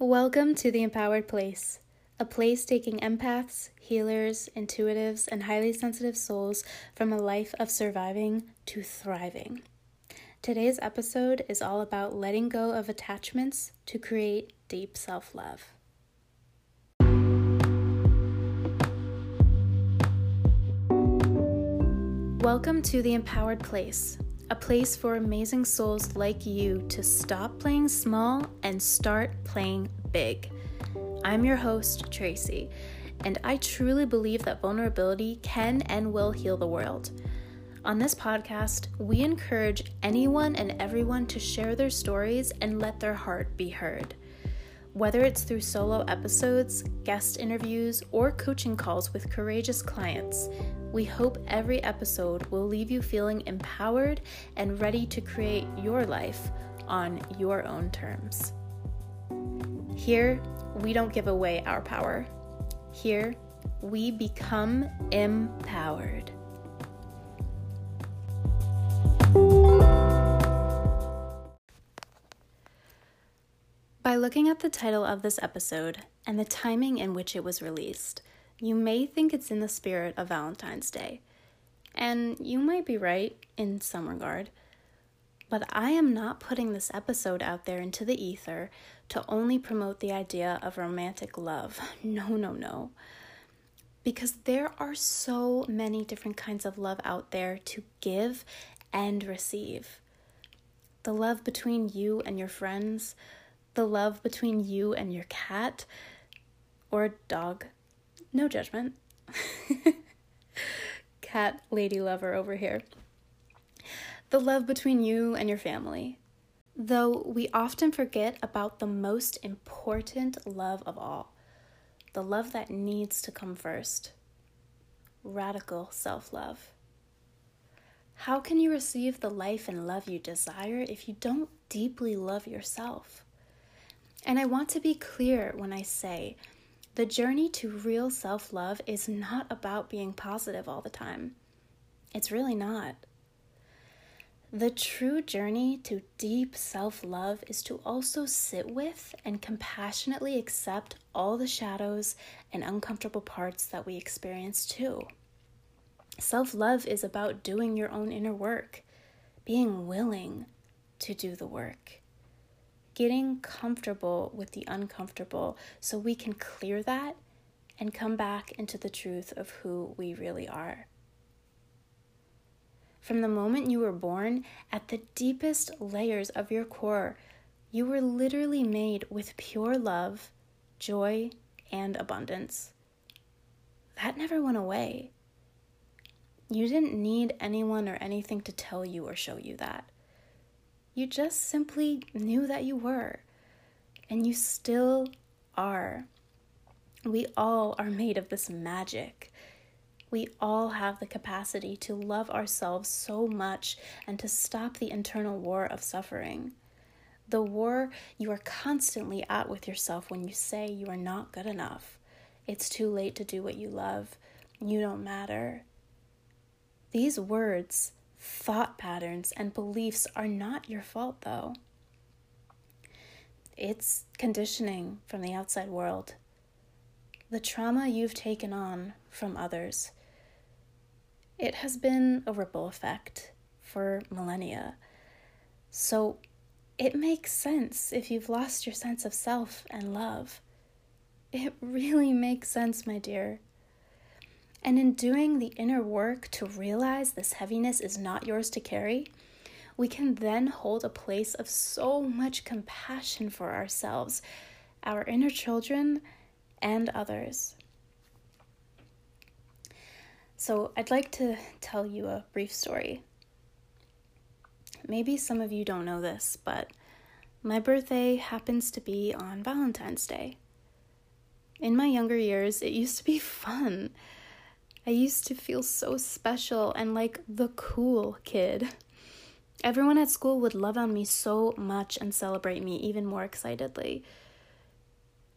Welcome to the Empowered Place, a place taking empaths, healers, intuitives, and highly sensitive souls from a life of surviving to thriving. Today's episode is all about letting go of attachments to create deep self love. Welcome to the Empowered Place, a place for amazing souls like you to stop playing small and start playing big. I'm your host, Tracy, and I truly believe that vulnerability can and will heal the world. On this podcast, we encourage anyone and everyone to share their stories and let their heart be heard. Whether it's through solo episodes, guest interviews, or coaching calls with courageous clients, we hope every episode will leave you feeling empowered and ready to create your life on your own terms. Here, we don't give away our power. Here, we become empowered. By looking at the title of this episode and the timing in which it was released, you may think it's in the spirit of Valentine's Day. And you might be right in some regard. But I am not putting this episode out there into the ether to only promote the idea of romantic love. No, no, no. Because there are so many different kinds of love out there to give and receive. The love between you and your friends, the love between you and your cat or dog, no judgment. Cat lady lover over here. The love between you and your family. Though we often forget about the most important love of all the love that needs to come first radical self love. How can you receive the life and love you desire if you don't deeply love yourself? And I want to be clear when I say the journey to real self love is not about being positive all the time. It's really not. The true journey to deep self love is to also sit with and compassionately accept all the shadows and uncomfortable parts that we experience too. Self love is about doing your own inner work, being willing to do the work getting comfortable with the uncomfortable so we can clear that and come back into the truth of who we really are. From the moment you were born, at the deepest layers of your core, you were literally made with pure love, joy, and abundance. That never went away. You didn't need anyone or anything to tell you or show you that. You just simply knew that you were, and you still are. We all are made of this magic. We all have the capacity to love ourselves so much and to stop the internal war of suffering. The war you are constantly at with yourself when you say you are not good enough. It's too late to do what you love. You don't matter. These words thought patterns and beliefs are not your fault, though. It's conditioning from the outside world, the trauma you've taken on from others. It has been a ripple effect for millennia. So it makes sense if you've lost your sense of self and love. It really makes sense, my dear. And in doing the inner work to realize this heaviness is not yours to carry, we can then hold a place of so much compassion for ourselves, our inner children, and others. So, I'd like to tell you a brief story. Maybe some of you don't know this, but my birthday happens to be on Valentine's Day. In my younger years, it used to be fun. I used to feel so special and like the cool kid. Everyone at school would love on me so much and celebrate me even more excitedly.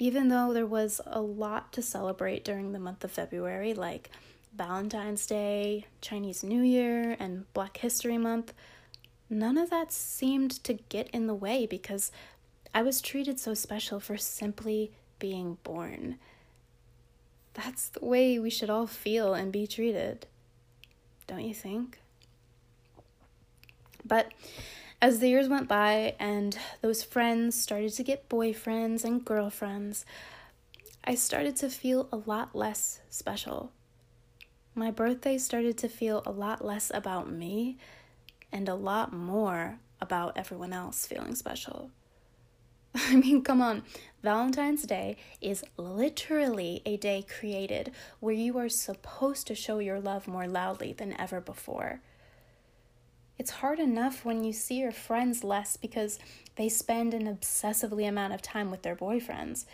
Even though there was a lot to celebrate during the month of February, like Valentine's Day, Chinese New Year, and Black History Month, none of that seemed to get in the way because I was treated so special for simply being born. That's the way we should all feel and be treated, don't you think? But as the years went by and those friends started to get boyfriends and girlfriends, I started to feel a lot less special. My birthday started to feel a lot less about me and a lot more about everyone else feeling special. I mean, come on. Valentine's Day is literally a day created where you are supposed to show your love more loudly than ever before. It's hard enough when you see your friends less because they spend an obsessively amount of time with their boyfriends.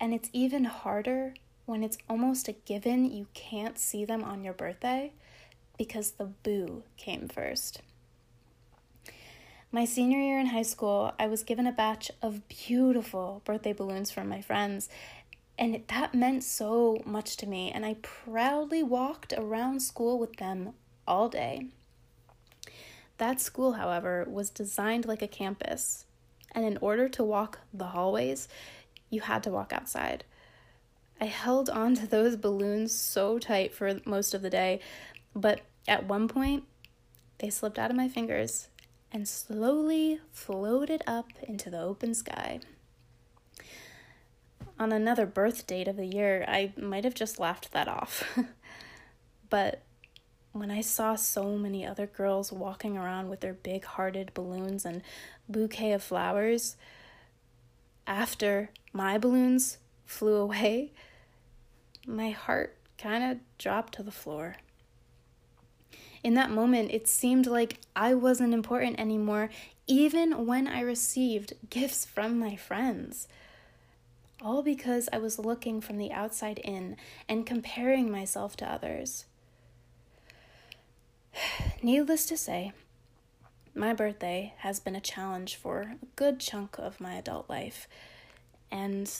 And it's even harder when it's almost a given you can't see them on your birthday because the boo came first. My senior year in high school, I was given a batch of beautiful birthday balloons from my friends, and that meant so much to me, and I proudly walked around school with them all day. That school, however, was designed like a campus, and in order to walk the hallways, you had to walk outside. I held on to those balloons so tight for most of the day, but at one point, they slipped out of my fingers and slowly floated up into the open sky. On another birth date of the year, I might have just laughed that off. but when I saw so many other girls walking around with their big hearted balloons and bouquet of flowers, after my balloons flew away, my heart kind of dropped to the floor. In that moment, it seemed like I wasn't important anymore, even when I received gifts from my friends. All because I was looking from the outside in and comparing myself to others. Needless to say, my birthday has been a challenge for a good chunk of my adult life, and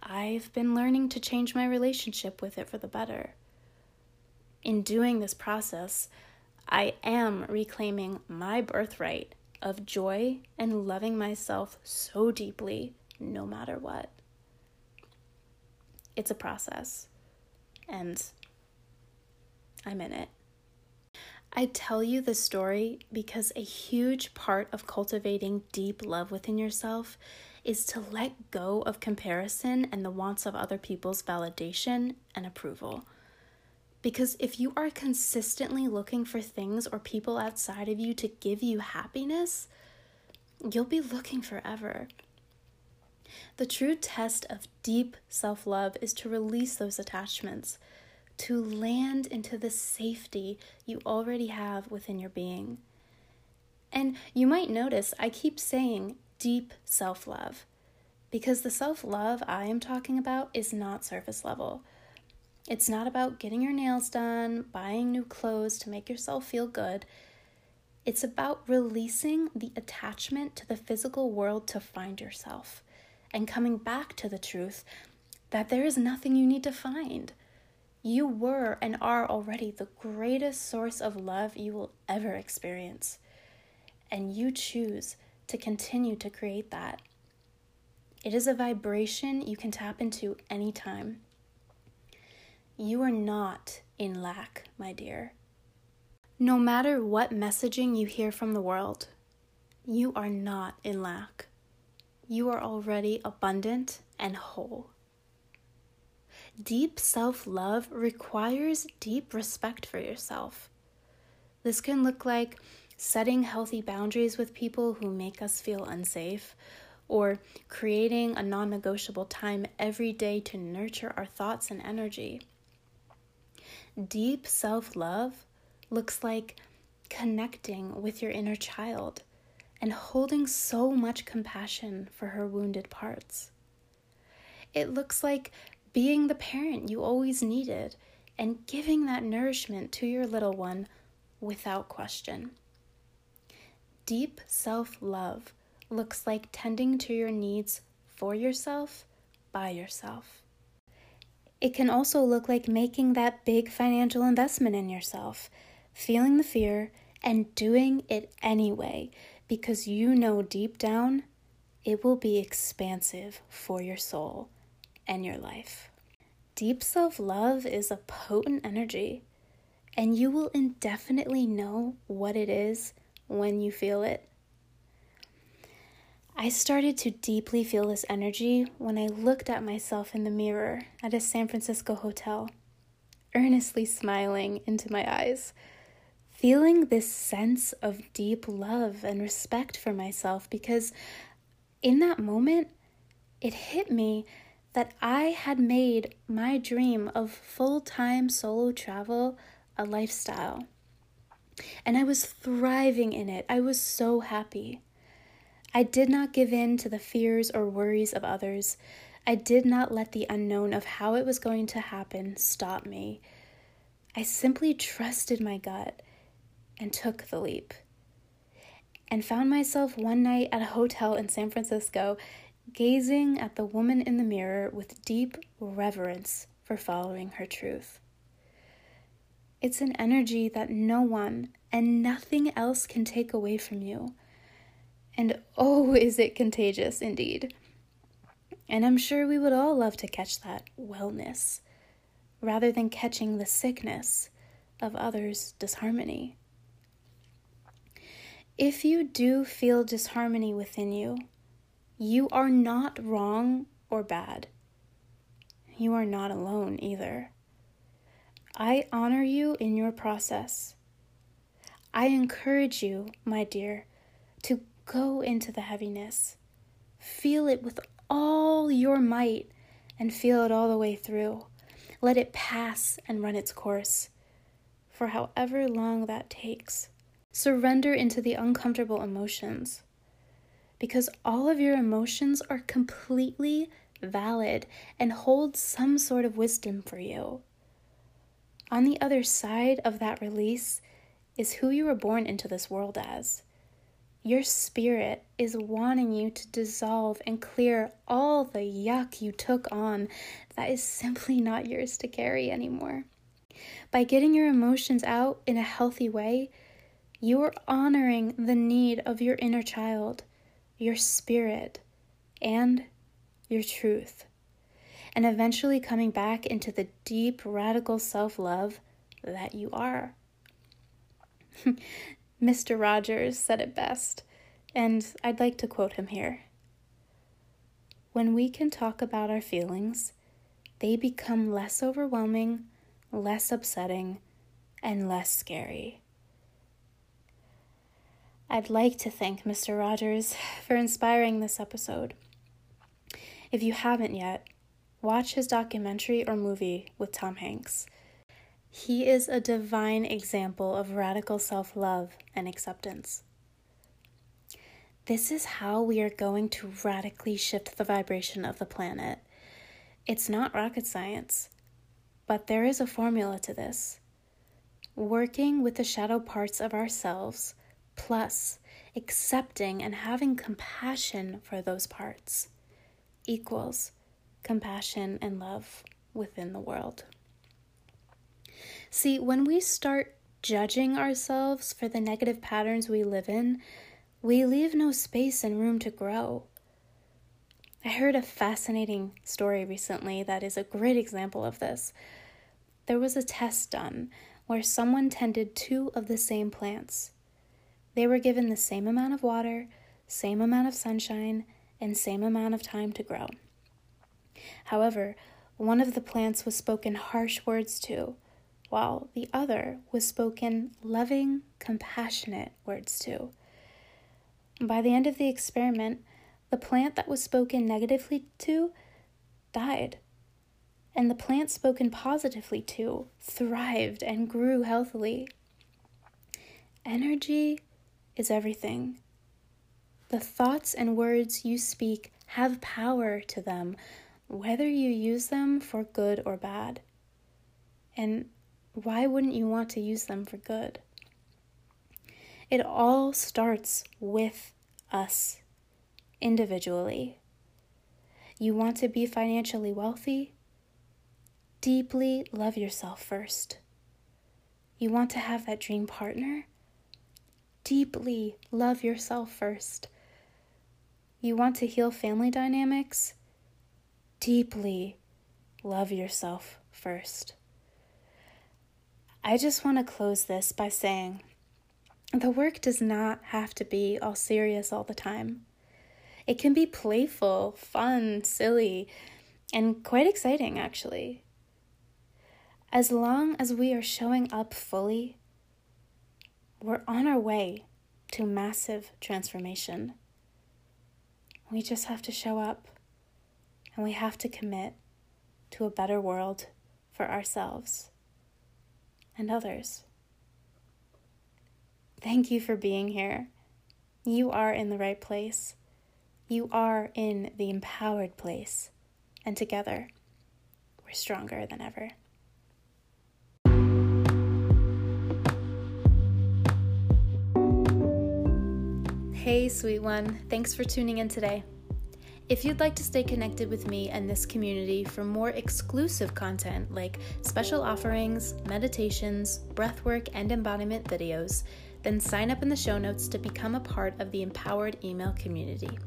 I've been learning to change my relationship with it for the better. In doing this process, I am reclaiming my birthright of joy and loving myself so deeply, no matter what. It's a process, and I'm in it. I tell you this story because a huge part of cultivating deep love within yourself is to let go of comparison and the wants of other people's validation and approval. Because if you are consistently looking for things or people outside of you to give you happiness, you'll be looking forever. The true test of deep self love is to release those attachments, to land into the safety you already have within your being. And you might notice I keep saying deep self love because the self love I am talking about is not surface level. It's not about getting your nails done, buying new clothes to make yourself feel good. It's about releasing the attachment to the physical world to find yourself and coming back to the truth that there is nothing you need to find. You were and are already the greatest source of love you will ever experience. And you choose to continue to create that. It is a vibration you can tap into anytime. You are not in lack, my dear. No matter what messaging you hear from the world, you are not in lack. You are already abundant and whole. Deep self love requires deep respect for yourself. This can look like setting healthy boundaries with people who make us feel unsafe, or creating a non negotiable time every day to nurture our thoughts and energy. Deep self love looks like connecting with your inner child and holding so much compassion for her wounded parts. It looks like being the parent you always needed and giving that nourishment to your little one without question. Deep self love looks like tending to your needs for yourself by yourself. It can also look like making that big financial investment in yourself, feeling the fear, and doing it anyway because you know deep down it will be expansive for your soul and your life. Deep self love is a potent energy, and you will indefinitely know what it is when you feel it. I started to deeply feel this energy when I looked at myself in the mirror at a San Francisco hotel, earnestly smiling into my eyes, feeling this sense of deep love and respect for myself because in that moment, it hit me that I had made my dream of full time solo travel a lifestyle. And I was thriving in it. I was so happy. I did not give in to the fears or worries of others. I did not let the unknown of how it was going to happen stop me. I simply trusted my gut and took the leap. And found myself one night at a hotel in San Francisco gazing at the woman in the mirror with deep reverence for following her truth. It's an energy that no one and nothing else can take away from you. And oh, is it contagious indeed. And I'm sure we would all love to catch that wellness rather than catching the sickness of others' disharmony. If you do feel disharmony within you, you are not wrong or bad. You are not alone either. I honor you in your process. I encourage you, my dear, to go into the heaviness. Feel it with all your might and feel it all the way through. Let it pass and run its course for however long that takes. Surrender into the uncomfortable emotions because all of your emotions are completely valid and hold some sort of wisdom for you. On the other side of that release is who you were born into this world as. Your spirit is wanting you to dissolve and clear all the yuck you took on that is simply not yours to carry anymore. By getting your emotions out in a healthy way, you are honoring the need of your inner child, your spirit, and your truth and eventually coming back into the deep, radical self love that you are. Mr. Rogers said it best, and I'd like to quote him here. When we can talk about our feelings, they become less overwhelming, less upsetting, and less scary. I'd like to thank Mr. Rogers for inspiring this episode. If you haven't yet, Watch his documentary or movie with Tom Hanks. He is a divine example of radical self love and acceptance. This is how we are going to radically shift the vibration of the planet. It's not rocket science, but there is a formula to this. Working with the shadow parts of ourselves, plus accepting and having compassion for those parts, equals compassion, and love within the world. See, when we start judging ourselves for the negative patterns we live in, we leave no space and room to grow. I heard a fascinating story recently that is a great example of this. There was a test done where someone tended two of the same plants. They were given the same amount of water, same amount of sunshine, and same amount of time to grow. However, one of the plants was spoken harsh words to, while the other was spoken loving, compassionate words to. By the end of the experiment, the plant that was spoken negatively to died, and the plant spoken positively to thrived and grew healthily. Energy is everything. The thoughts and words you speak have power to them, whether you use them for good or bad. And why wouldn't you want to use them for good? It all starts with us individually. You want to be financially wealthy? Deeply love yourself first. You want to have that dream partner? Deeply love yourself first. You want to heal family dynamics? Deeply love yourself first. I just want to close this by saying the work does not have to be all serious all the time. It can be playful, fun, silly, and quite exciting, actually. As long as we are showing up fully, we're on our way to massive transformation. We just have to show up and we have to commit to a better world for ourselves and others. Thank you for being here. You are in the right place. You are in the empowered place. And together, we're stronger than ever. Hey, sweet one. Thanks for tuning in today. If you'd like to stay connected with me and this community for more exclusive content like special offerings, meditations, breathwork, and embodiment videos, then sign up in the show notes to become a part of the empowered email community.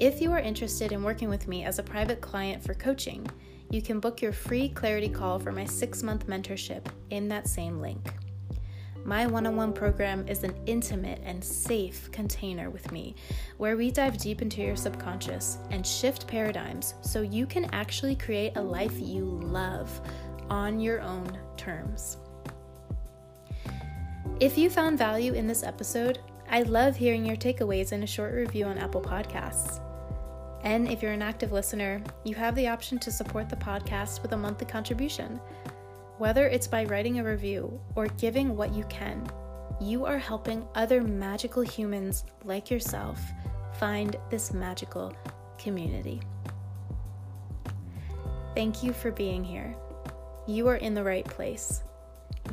If you are interested in working with me as a private client for coaching, you can book your free clarity call for my six month mentorship in that same link. My one on one program is an intimate and safe container with me where we dive deep into your subconscious and shift paradigms so you can actually create a life you love on your own terms. If you found value in this episode, I love hearing your takeaways in a short review on Apple Podcasts. And if you're an active listener, you have the option to support the podcast with a monthly contribution. Whether it's by writing a review or giving what you can, you are helping other magical humans like yourself find this magical community. Thank you for being here. You are in the right place.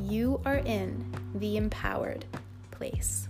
You are in the empowered place.